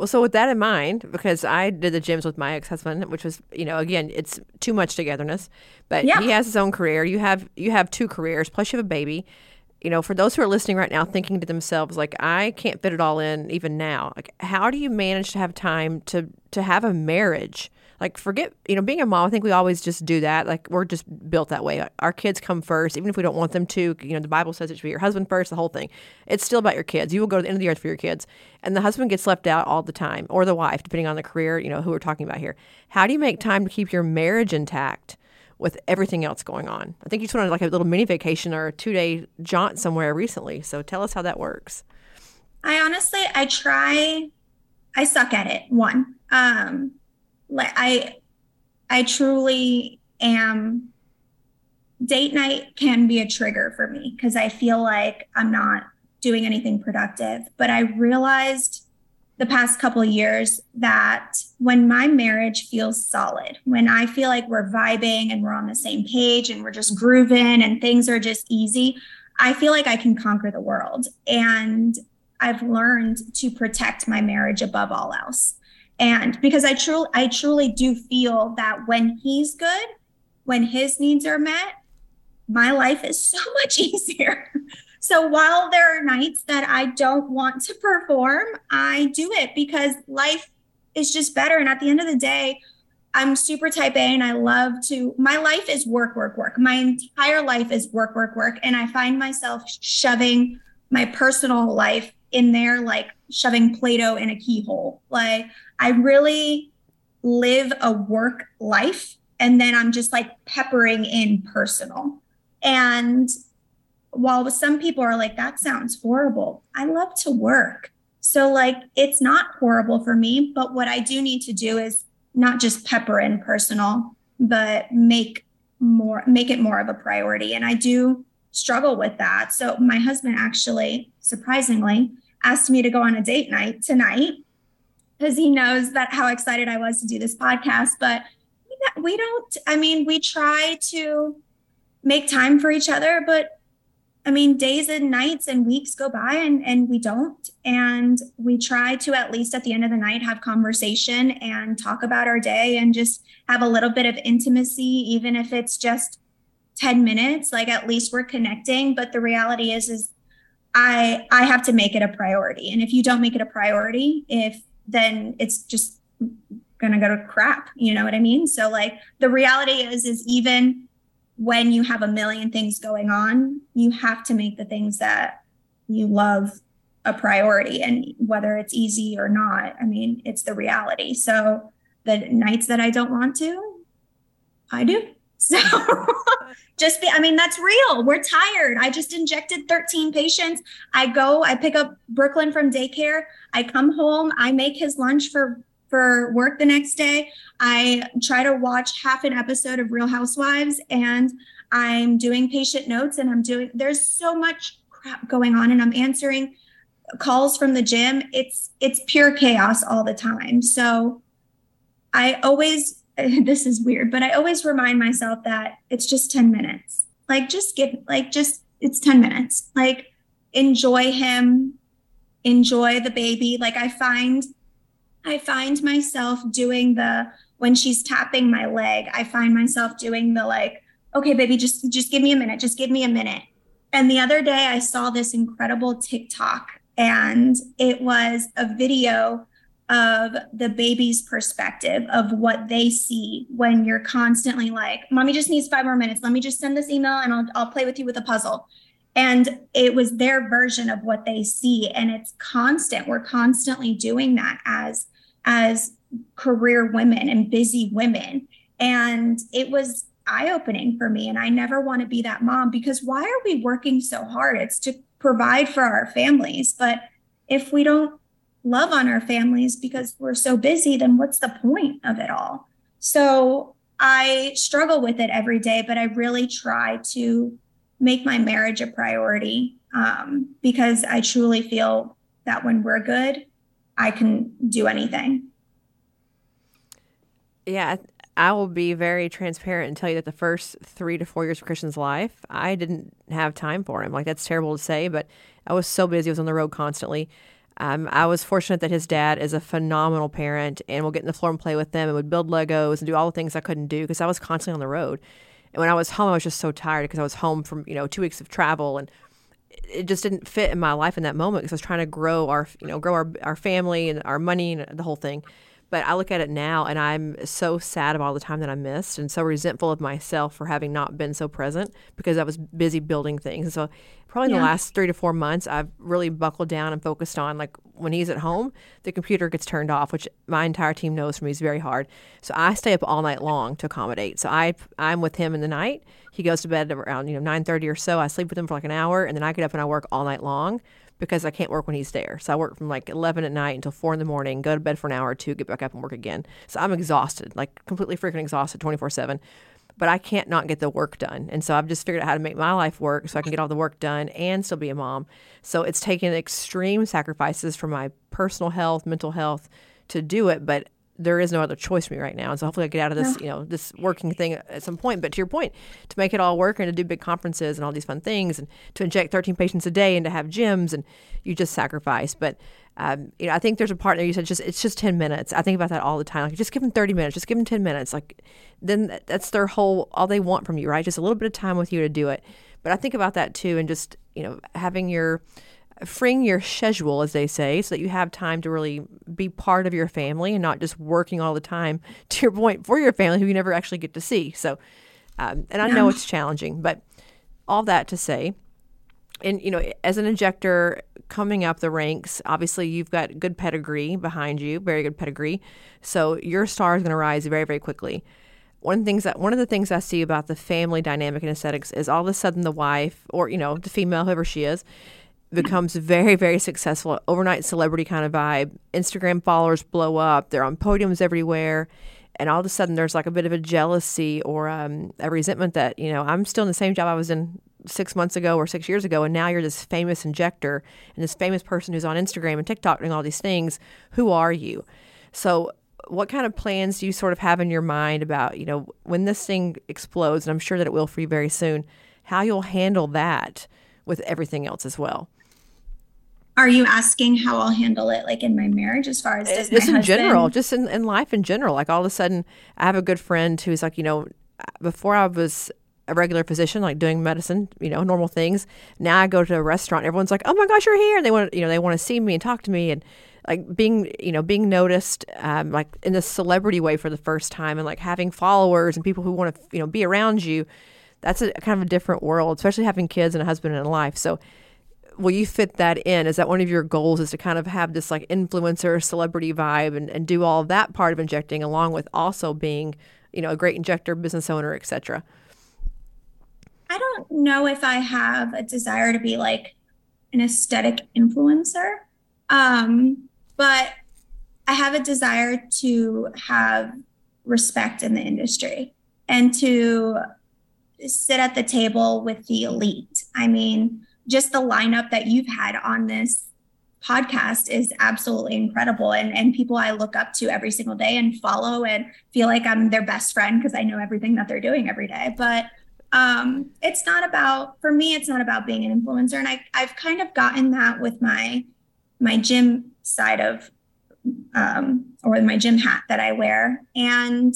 Well, so with that in mind, because I did the gyms with my ex-husband, which was, you know, again, it's too much togetherness. But yeah. he has his own career. You have you have two careers, plus you have a baby you know, for those who are listening right now, thinking to themselves, like, I can't fit it all in even now. Like, how do you manage to have time to to have a marriage? Like, forget, you know, being a mom. I think we always just do that. Like, we're just built that way. Our kids come first, even if we don't want them to. You know, the Bible says it should be your husband first. The whole thing. It's still about your kids. You will go to the end of the earth for your kids, and the husband gets left out all the time, or the wife, depending on the career. You know, who we're talking about here. How do you make time to keep your marriage intact? with everything else going on. I think you just went on like a little mini vacation or a two day jaunt somewhere recently. So tell us how that works. I honestly, I try, I suck at it. One, um, like I, I truly am. Date night can be a trigger for me because I feel like I'm not doing anything productive. But I realized the past couple years that when my marriage feels solid, when I feel like we're vibing and we're on the same page and we're just grooving and things are just easy, I feel like I can conquer the world. And I've learned to protect my marriage above all else. And because I truly I truly do feel that when he's good, when his needs are met, my life is so much easier. So while there are nights that I don't want to perform, I do it because life is just better. And at the end of the day, I'm super type A and I love to, my life is work, work, work. My entire life is work, work, work. And I find myself shoving my personal life in there, like shoving Play Doh in a keyhole. Like I really live a work life. And then I'm just like peppering in personal. And while some people are like, that sounds horrible, I love to work. So, like, it's not horrible for me. But what I do need to do is not just pepper in personal, but make more make it more of a priority. And I do struggle with that. So my husband actually, surprisingly, asked me to go on a date night tonight because he knows that how excited I was to do this podcast. But we don't, I mean, we try to make time for each other, but I mean, days and nights and weeks go by and, and we don't. And we try to, at least at the end of the night, have conversation and talk about our day and just have a little bit of intimacy, even if it's just 10 minutes. Like at least we're connecting. But the reality is, is I I have to make it a priority. And if you don't make it a priority, if then it's just gonna go to crap. You know what I mean? So like the reality is is even when you have a million things going on, you have to make the things that you love a priority. And whether it's easy or not, I mean, it's the reality. So the nights that I don't want to, I do. So just be, I mean, that's real. We're tired. I just injected 13 patients. I go, I pick up Brooklyn from daycare. I come home, I make his lunch for for work the next day. I try to watch half an episode of Real Housewives and I'm doing patient notes and I'm doing there's so much crap going on and I'm answering calls from the gym. It's it's pure chaos all the time. So I always this is weird, but I always remind myself that it's just 10 minutes. Like, just give, like, just, it's 10 minutes. Like, enjoy him, enjoy the baby. Like, I find, I find myself doing the, when she's tapping my leg, I find myself doing the, like, okay, baby, just, just give me a minute, just give me a minute. And the other day I saw this incredible TikTok and it was a video of the baby's perspective of what they see when you're constantly like, mommy just needs five more minutes. Let me just send this email and I'll, I'll play with you with a puzzle. And it was their version of what they see. And it's constant. We're constantly doing that as, as career women and busy women. And it was eye opening for me. And I never want to be that mom because why are we working so hard? It's to provide for our families. But if we don't love on our families because we're so busy, then what's the point of it all? So I struggle with it every day, but I really try to make my marriage a priority um, because I truly feel that when we're good, I can do anything. Yeah, I will be very transparent and tell you that the first three to four years of Christian's life, I didn't have time for him. Like, that's terrible to say, but I was so busy. I was on the road constantly. Um, I was fortunate that his dad is a phenomenal parent and will get in the floor and play with them and would build Legos and do all the things I couldn't do because I was constantly on the road. And when I was home, I was just so tired because I was home from you know two weeks of travel and it just didn't fit in my life in that moment because I was trying to grow our you know grow our our family and our money and the whole thing. But I look at it now and I'm so sad of all the time that I missed and so resentful of myself for having not been so present because I was busy building things. And so probably in yeah. the last three to four months, I've really buckled down and focused on like when he's at home, the computer gets turned off, which my entire team knows for me is very hard. So I stay up all night long to accommodate. So I I'm with him in the night. He goes to bed around you know nine thirty or so. I sleep with him for like an hour, and then I get up and I work all night long because I can't work when he's there. So I work from like 11 at night until 4 in the morning, go to bed for an hour or two, get back up and work again. So I'm exhausted, like completely freaking exhausted 24 7. But I can't not get the work done. And so I've just figured out how to make my life work so I can get all the work done and still be a mom. So it's taken extreme sacrifices for my personal health, mental health to do it. But there is no other choice for me right now. And so hopefully I get out of this, you know, this working thing at some point. But to your point, to make it all work and to do big conferences and all these fun things and to inject 13 patients a day and to have gyms and you just sacrifice. But um, you know, I think there's a part there you said just it's just 10 minutes. I think about that all the time. Like just give them 30 minutes, just give them 10 minutes. Like then that's their whole all they want from you, right? Just a little bit of time with you to do it. But I think about that too, and just you know having your freeing your schedule, as they say, so that you have time to really be part of your family and not just working all the time, to your point, for your family who you never actually get to see. So, um, and I know it's challenging, but all that to say, and you know, as an injector coming up the ranks, obviously you've got good pedigree behind you, very good pedigree. So your star is going to rise very, very quickly. One of the things that one of the things I see about the family dynamic in aesthetics is all of a sudden the wife or you know the female, whoever she is, becomes very, very successful, overnight celebrity kind of vibe. Instagram followers blow up. They're on podiums everywhere. and all of a sudden there's like a bit of a jealousy or um, a resentment that you know I'm still in the same job I was in six months ago or six years ago, and now you're this famous injector and this famous person who's on Instagram and TikTok doing all these things. Who are you? So what kind of plans do you sort of have in your mind about you know when this thing explodes and i'm sure that it will for you very soon how you'll handle that with everything else as well are you asking how i'll handle it like in my marriage as far as just in husband... general just in, in life in general like all of a sudden i have a good friend who's like you know before i was a regular physician, like doing medicine, you know, normal things. Now I go to a restaurant, everyone's like, "Oh my gosh, you're here!" And they want, you know, they want to see me and talk to me, and like being you know being noticed um, like in a celebrity way for the first time and like having followers and people who want to you know be around you that's a kind of a different world especially having kids and a husband and a life so will you fit that in is that one of your goals is to kind of have this like influencer celebrity vibe and, and do all that part of injecting along with also being you know a great injector business owner etc i don't know if i have a desire to be like an aesthetic influencer um but I have a desire to have respect in the industry and to sit at the table with the elite. I mean, just the lineup that you've had on this podcast is absolutely incredible and and people I look up to every single day and follow and feel like I'm their best friend because I know everything that they're doing every day. But um it's not about for me it's not about being an influencer and I I've kind of gotten that with my my gym side of um, or my gym hat that I wear. And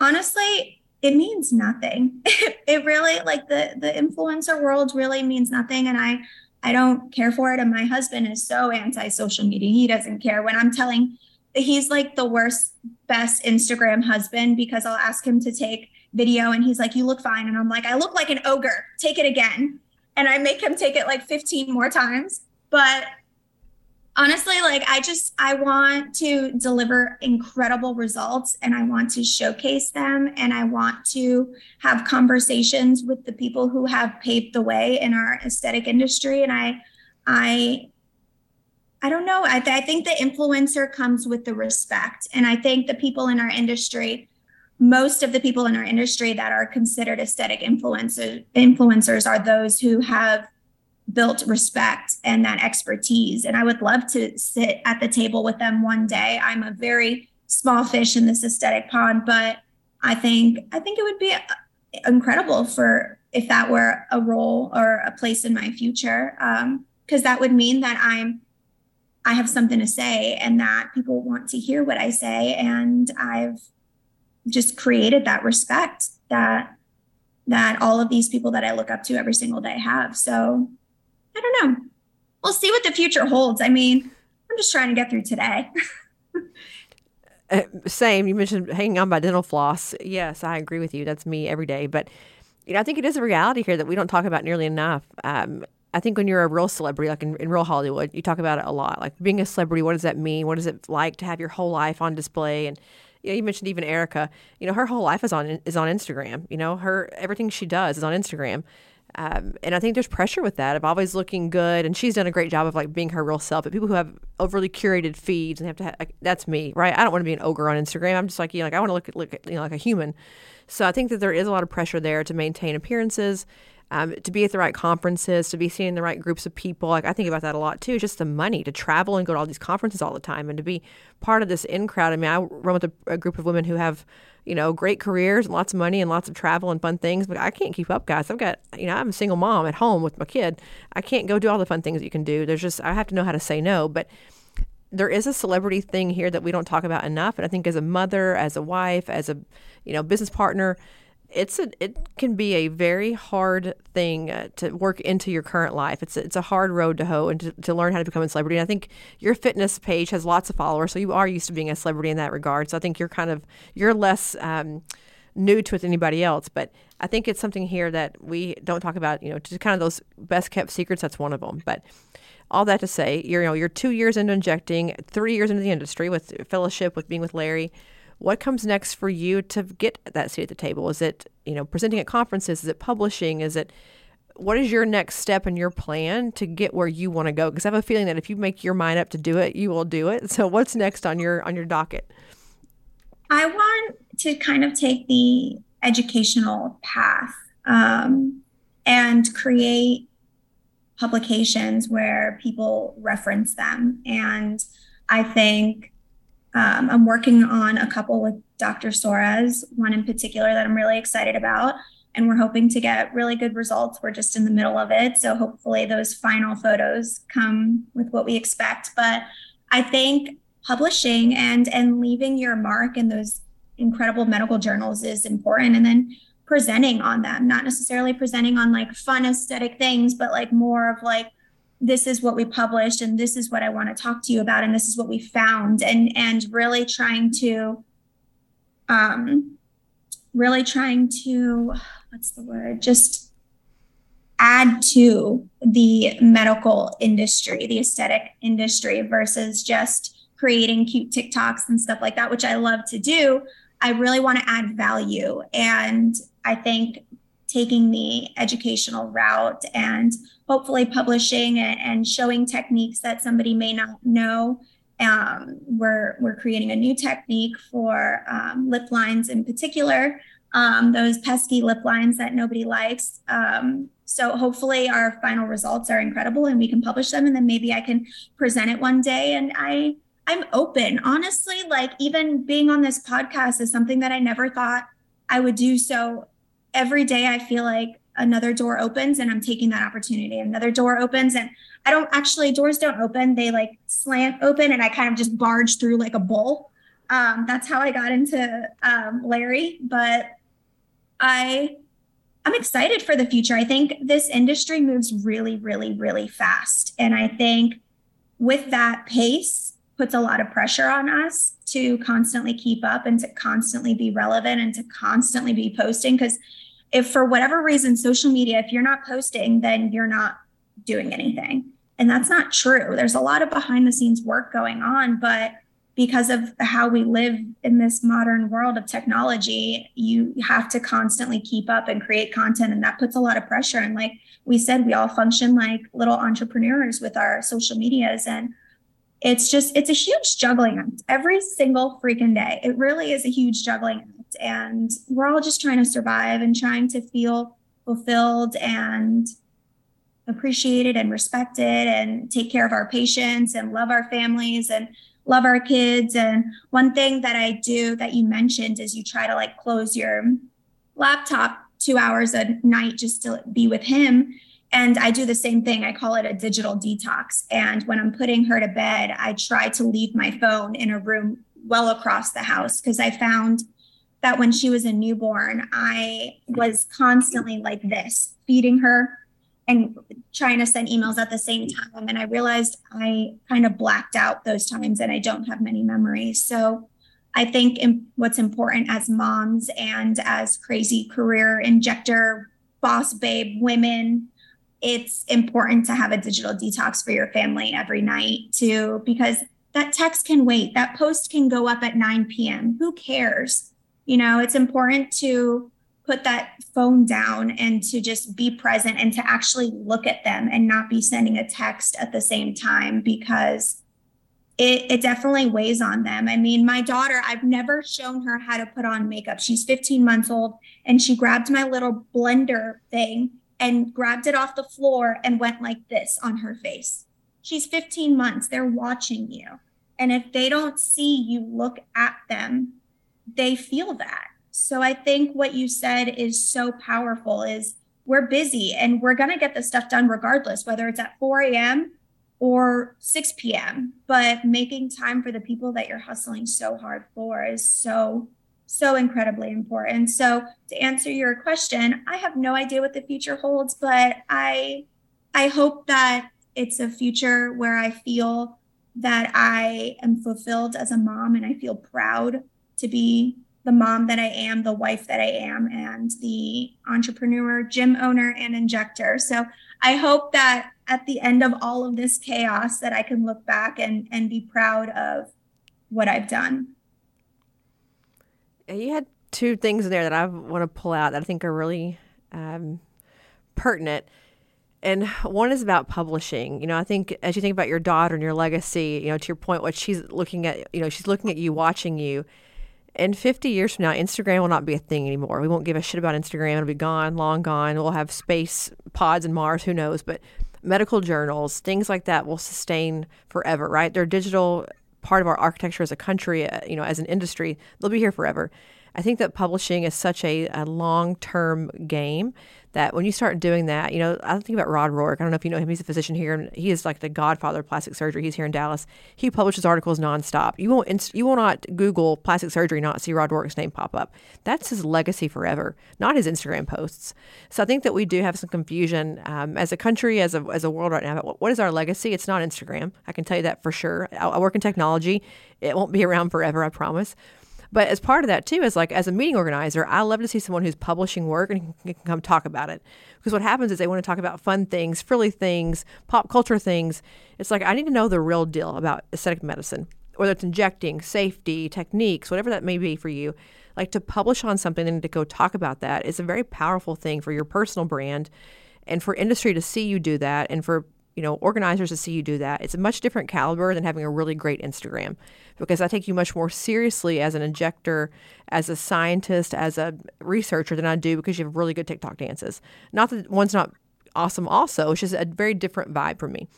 honestly, it means nothing. it really like the the influencer world really means nothing. And I I don't care for it. And my husband is so anti social media. He doesn't care when I'm telling he's like the worst, best Instagram husband because I'll ask him to take video and he's like, You look fine. And I'm like, I look like an ogre. Take it again. And I make him take it like 15 more times. But honestly like i just i want to deliver incredible results and i want to showcase them and i want to have conversations with the people who have paved the way in our aesthetic industry. And i i i don't know. I, th- I think the influencer comes with the respect. And i think the people in our industry most of the people in our industry that are considered aesthetic influencers influencers are those who have built respect and that expertise. And I would love to sit at the table with them one day. I'm a very small fish in this aesthetic pond, but I think I think it would be uh, incredible for if that were a role or a place in my future, because um, that would mean that I'm I have something to say and that people want to hear what I say, and I've just created that respect that that all of these people that I look up to every single day have. So I don't know. We'll see what the future holds. I mean, I'm just trying to get through today. uh, same. You mentioned hanging on by dental floss. Yes, I agree with you. That's me every day. But you know, I think it is a reality here that we don't talk about nearly enough. Um, I think when you're a real celebrity, like in, in real Hollywood, you talk about it a lot. Like being a celebrity, what does that mean? What is it like to have your whole life on display? And you know, you mentioned even Erica. You know, her whole life is on is on Instagram. You know, her everything she does is on Instagram. Um, and I think there's pressure with that of always looking good. And she's done a great job of like being her real self. But people who have overly curated feeds and have to, have, like, that's me, right? I don't want to be an ogre on Instagram. I'm just like, you know, like I want to look, look, you know, like a human. So I think that there is a lot of pressure there to maintain appearances, um, to be at the right conferences, to be seeing the right groups of people. Like I think about that a lot too. Just the money to travel and go to all these conferences all the time, and to be part of this in crowd. I mean, I run with a, a group of women who have you know, great careers, and lots of money, and lots of travel and fun things. But I can't keep up, guys. I've got, you know, I'm a single mom at home with my kid. I can't go do all the fun things you can do. There's just, I have to know how to say no. But there is a celebrity thing here that we don't talk about enough. And I think as a mother, as a wife, as a, you know, business partner, it's a it can be a very hard thing uh, to work into your current life. It's a, it's a hard road to hoe and to, to learn how to become a celebrity. And I think your fitness page has lots of followers, so you are used to being a celebrity in that regard. So I think you're kind of you're less um, new to it than anybody else. But I think it's something here that we don't talk about. You know, just kind of those best kept secrets. That's one of them. But all that to say, you're you know you're two years into injecting, three years into the industry with fellowship with being with Larry what comes next for you to get that seat at the table? Is it, you know, presenting at conferences? Is it publishing? Is it what is your next step and your plan to get where you want to go? Because I have a feeling that if you make your mind up to do it, you will do it. So what's next on your on your docket? I want to kind of take the educational path um, and create publications where people reference them. And I think um, I'm working on a couple with Dr. Soares, one in particular that I'm really excited about. And we're hoping to get really good results. We're just in the middle of it. So hopefully those final photos come with what we expect. But I think publishing and and leaving your mark in those incredible medical journals is important. And then presenting on them, not necessarily presenting on like fun aesthetic things, but like more of like, this is what we published and this is what I want to talk to you about and this is what we found and and really trying to um really trying to what's the word just add to the medical industry the aesthetic industry versus just creating cute TikToks and stuff like that which I love to do I really want to add value. And I think taking the educational route and hopefully publishing and, and showing techniques that somebody may not know. Um, we're, we're creating a new technique for um, lip lines in particular, um, those pesky lip lines that nobody likes. Um, so hopefully our final results are incredible and we can publish them and then maybe I can present it one day. And I I'm open. Honestly, like even being on this podcast is something that I never thought I would do. So every day I feel like another door opens and I'm taking that opportunity. Another door opens and I don't actually doors don't open. They like slant open and I kind of just barge through like a bull. Um, that's how I got into um, Larry. But I I'm excited for the future. I think this industry moves really, really, really fast. And I think with that pace, puts a lot of pressure on us to constantly keep up and to constantly be relevant and to constantly be posting because if for whatever reason social media if you're not posting then you're not doing anything. And that's not true. There's a lot of behind the scenes work going on but because of how we live in this modern world of technology you have to constantly keep up and create content and that puts a lot of pressure. And like we said we all function like little entrepreneurs with our social medias and it's just it's a huge juggling every single freaking day. It really is a huge juggling and we're all just trying to survive and trying to feel fulfilled and appreciated and respected and take care of our patients and love our families and love our kids and one thing that i do that you mentioned is you try to like close your laptop two hours a night just to be with him and I do the same thing. I call it a digital detox. And when I'm putting her to bed, I try to leave my phone in a room well across the house because I found that when she was a newborn, I was constantly like this, feeding her and trying to send emails at the same time. And I realized I kind of blacked out those times and I don't have many memories. So I think what's important as moms and as crazy career injector, boss babe women, it's important to have a digital detox for your family every night too, because that text can wait. That post can go up at 9 p.m. Who cares? You know, it's important to put that phone down and to just be present and to actually look at them and not be sending a text at the same time because it, it definitely weighs on them. I mean, my daughter, I've never shown her how to put on makeup. She's 15 months old and she grabbed my little blender thing and grabbed it off the floor and went like this on her face. She's 15 months. They're watching you. And if they don't see you look at them, they feel that. So I think what you said is so powerful is we're busy and we're going to get the stuff done regardless, whether it's at 4 a.m. or 6 p.m. But making time for the people that you're hustling so hard for is so so incredibly important. So to answer your question, I have no idea what the future holds, but I I hope that it's a future where I feel that I am fulfilled as a mom and I feel proud to be the mom that I am, the wife that I am, and the entrepreneur, gym owner, and injector. So I hope that at the end of all of this chaos that I can look back and, and be proud of what I've done you had two things in there that I want to pull out that I think are really um, pertinent. And one is about publishing. You know, I think as you think about your daughter and your legacy, you know, to your point, what she's looking at, you know, she's looking at you, watching you. In 50 years from now, Instagram will not be a thing anymore. We won't give a shit about Instagram. It'll be gone, long gone. We'll have space pods and Mars, who knows? But medical journals, things like that will sustain forever, right? They're digital part of our architecture as a country, uh, you know, as an industry. They'll be here forever. I think that publishing is such a, a long term game that when you start doing that, you know, I think about Rod Rohrich. I don't know if you know him. He's a physician here, and he is like the godfather of plastic surgery. He's here in Dallas. He publishes articles nonstop. You won't inst- you will not Google plastic surgery not see Rod Rohrich's name pop up. That's his legacy forever, not his Instagram posts. So I think that we do have some confusion um, as a country, as a as a world right now. About what is our legacy? It's not Instagram. I can tell you that for sure. I, I work in technology. It won't be around forever. I promise. But as part of that too is like as a meeting organizer, I love to see someone who's publishing work and can come talk about it. Because what happens is they want to talk about fun things, frilly things, pop culture things. It's like I need to know the real deal about aesthetic medicine, whether it's injecting, safety, techniques, whatever that may be for you. Like to publish on something and to go talk about that is a very powerful thing for your personal brand and for industry to see you do that and for you know, organizers to see you do that. It's a much different caliber than having a really great Instagram because I take you much more seriously as an injector, as a scientist, as a researcher than I do because you have really good TikTok dances. Not that one's not awesome, also, it's just a very different vibe for me.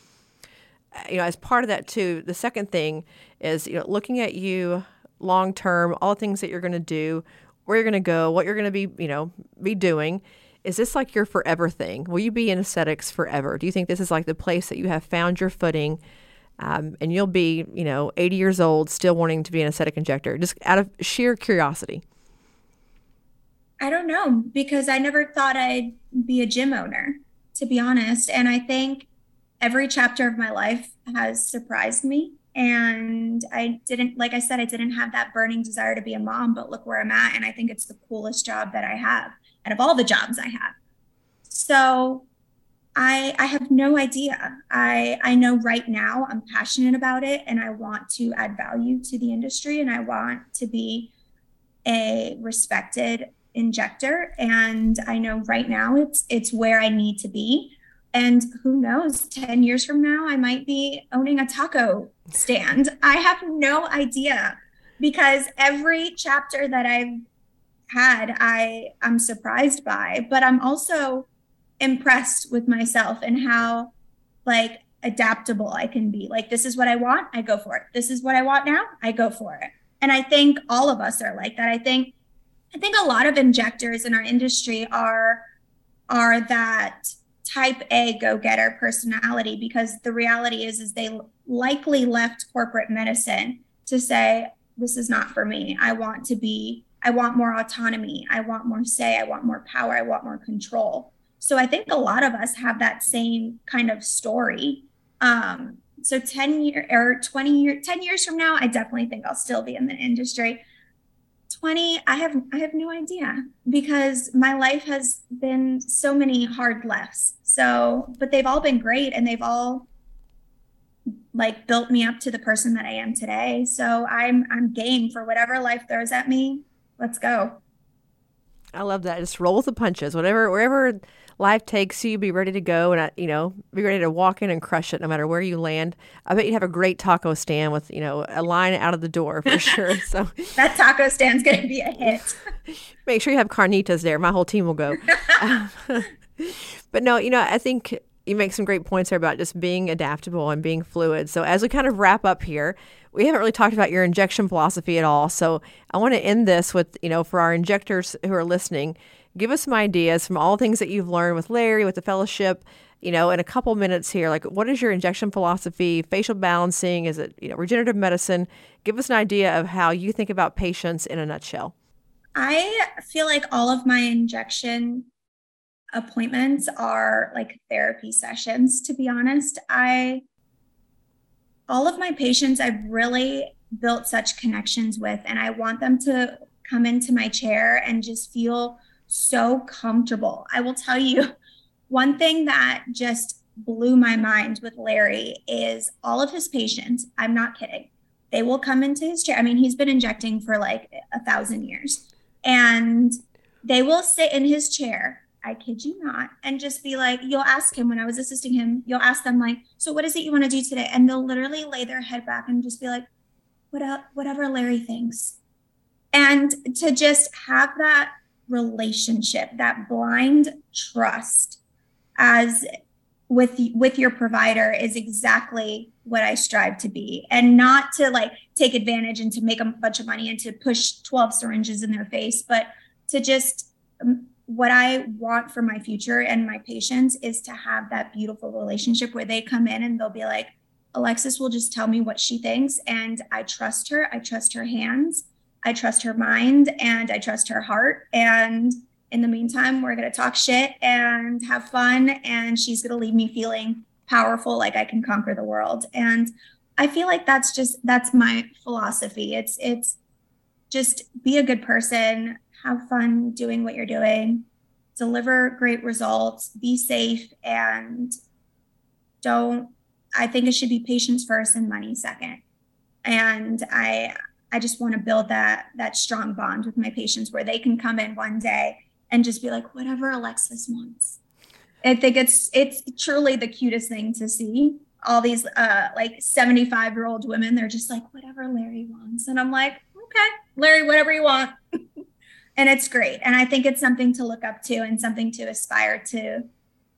Uh, you know, as part of that too, the second thing is you know looking at you long term, all the things that you're going to do, where you're going to go, what you're going to be, you know, be doing is this like your forever thing? Will you be in aesthetics forever? Do you think this is like the place that you have found your footing um, and you'll be, you know, 80 years old still wanting to be an aesthetic injector, just out of sheer curiosity? I don't know because I never thought I'd be a gym owner, to be honest. And I think every chapter of my life has surprised me. And I didn't, like I said, I didn't have that burning desire to be a mom, but look where I'm at. And I think it's the coolest job that I have out of all the jobs I have. So I I have no idea. I I know right now I'm passionate about it and I want to add value to the industry and I want to be a respected injector and I know right now it's it's where I need to be and who knows 10 years from now I might be owning a taco stand. I have no idea because every chapter that I've had I I'm surprised by, but I'm also impressed with myself and how like adaptable I can be. Like this is what I want, I go for it. This is what I want now, I go for it. And I think all of us are like that. I think I think a lot of injectors in our industry are are that type A go-getter personality because the reality is is they likely left corporate medicine to say this is not for me. I want to be I want more autonomy. I want more say. I want more power. I want more control. So I think a lot of us have that same kind of story. Um, so 10 year or 20 year 10 years from now, I definitely think I'll still be in the industry. 20, I have I have no idea because my life has been so many hard lefts. So, but they've all been great and they've all like built me up to the person that I am today. So I'm I'm game for whatever life throws at me let's go. I love that. Just roll with the punches. Whatever, wherever life takes you, be ready to go and, uh, you know, be ready to walk in and crush it no matter where you land. I bet you'd have a great taco stand with, you know, a line out of the door for sure. So that taco stand's going to be a hit. Make sure you have carnitas there. My whole team will go. but no, you know, I think you make some great points there about just being adaptable and being fluid. So as we kind of wrap up here, we haven't really talked about your injection philosophy at all. So I want to end this with, you know, for our injectors who are listening, give us some ideas from all things that you've learned with Larry, with the fellowship, you know, in a couple minutes here. Like, what is your injection philosophy? Facial balancing? Is it, you know, regenerative medicine? Give us an idea of how you think about patients in a nutshell. I feel like all of my injection appointments are like therapy sessions, to be honest. I all of my patients I've really built such connections with, and I want them to come into my chair and just feel so comfortable. I will tell you one thing that just blew my mind with Larry is all of his patients, I'm not kidding, they will come into his chair. I mean, he's been injecting for like a thousand years, and they will sit in his chair I kid you not, and just be like, you'll ask him when I was assisting him, you'll ask them like, so what is it you want to do today? And they'll literally lay their head back and just be like, what whatever Larry thinks. And to just have that relationship, that blind trust as with with your provider is exactly what I strive to be and not to like take advantage and to make a bunch of money and to push 12 syringes in their face but to just what I want for my future and my patients is to have that beautiful relationship where they come in and they'll be like Alexis will just tell me what she thinks and I trust her I trust her hands I trust her mind and I trust her heart and in the meantime, we're going to talk shit and have fun. And she's going to leave me feeling powerful, like I can conquer the world. And I feel like that's just, that's my philosophy. It's, it's just be a good person, have fun doing what you're doing, deliver great results, be safe, and don't, I think it should be patients first and money second. And I, I just want to build that that strong bond with my patients where they can come in one day and just be like, whatever Alexis wants. I think it's it's truly the cutest thing to see. All these uh like 75 year old women, they're just like, whatever Larry wants. And I'm like, okay, Larry, whatever you want. and it's great. And I think it's something to look up to and something to aspire to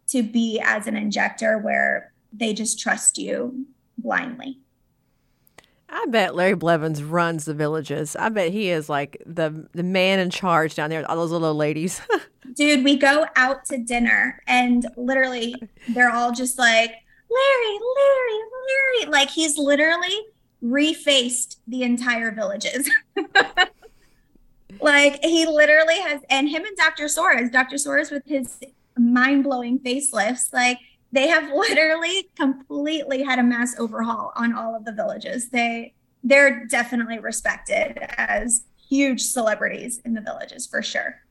to be as an injector where they just trust you blindly. I bet Larry Blevins runs the villages. I bet he is like the the man in charge down there with all those little ladies. Dude, we go out to dinner and literally they're all just like, Larry, Larry, Larry. Like he's literally refaced the entire villages. like he literally has, and him and Dr. Soares, Dr. Soares with his mind blowing facelifts, like they have literally completely had a mass overhaul on all of the villages. They they're definitely respected as huge celebrities in the villages for sure.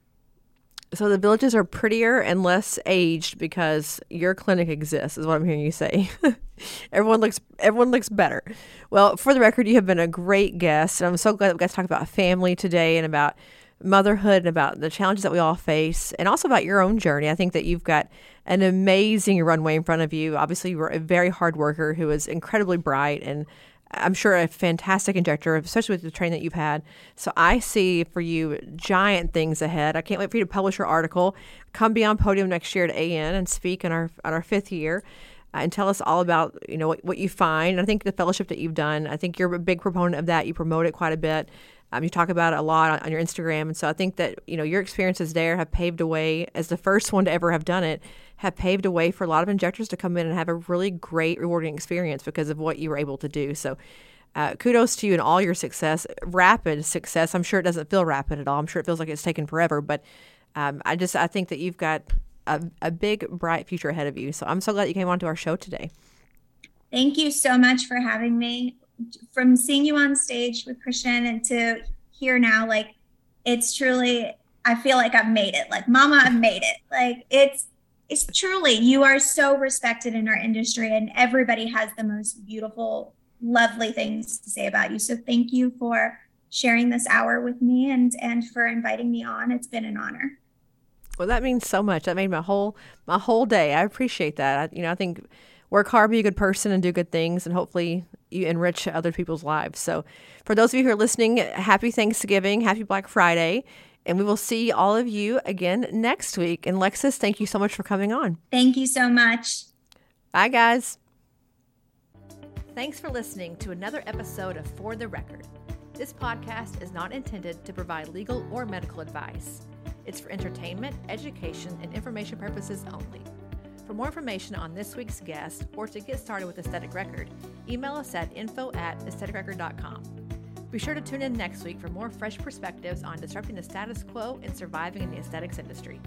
So the villages are prettier and less aged because your clinic exists, is what I'm hearing you say. everyone looks everyone looks better. Well, for the record, you have been a great guest, and I'm so glad that we got to talk about family today and about motherhood and about the challenges that we all face and also about your own journey. I think that you've got an amazing runway in front of you. Obviously, you're a very hard worker who is incredibly bright and I'm sure a fantastic injector, especially with the training that you've had. So I see for you giant things ahead. I can't wait for you to publish your article. Come be on podium next year at AN and speak in our on our fifth year. Uh, and tell us all about you know what, what you find. I think the fellowship that you've done. I think you're a big proponent of that. You promote it quite a bit. Um, you talk about it a lot on, on, your Instagram, and so I think that you know your experiences there have paved a way as the first one to ever have done it. Have paved a way for a lot of injectors to come in and have a really great, rewarding experience because of what you were able to do. So, uh, kudos to you and all your success, rapid success. I'm sure it doesn't feel rapid at all. I'm sure it feels like it's taken forever, but um, I just I think that you've got a, a big, bright future ahead of you. So I'm so glad you came on to our show today. Thank you so much for having me from seeing you on stage with Christian and to here now, like it's truly, I feel like I've made it. Like, Mama, I've made it. Like, it's, it's truly, you are so respected in our industry, and everybody has the most beautiful, lovely things to say about you. So, thank you for sharing this hour with me and and for inviting me on. It's been an honor. Well, that means so much. That made my whole my whole day. I appreciate that. I, you know, I think work hard, be a good person, and do good things, and hopefully you enrich other people's lives. So, for those of you who are listening, happy Thanksgiving, happy Black Friday, and we will see all of you again next week. And Lexis, thank you so much for coming on. Thank you so much. Bye, guys. Thanks for listening to another episode of For the Record. This podcast is not intended to provide legal or medical advice. It's for entertainment, education, and information purposes only. For more information on this week's guest or to get started with Aesthetic Record, email us at info at aestheticrecord.com. Be sure to tune in next week for more fresh perspectives on disrupting the status quo and surviving in the aesthetics industry.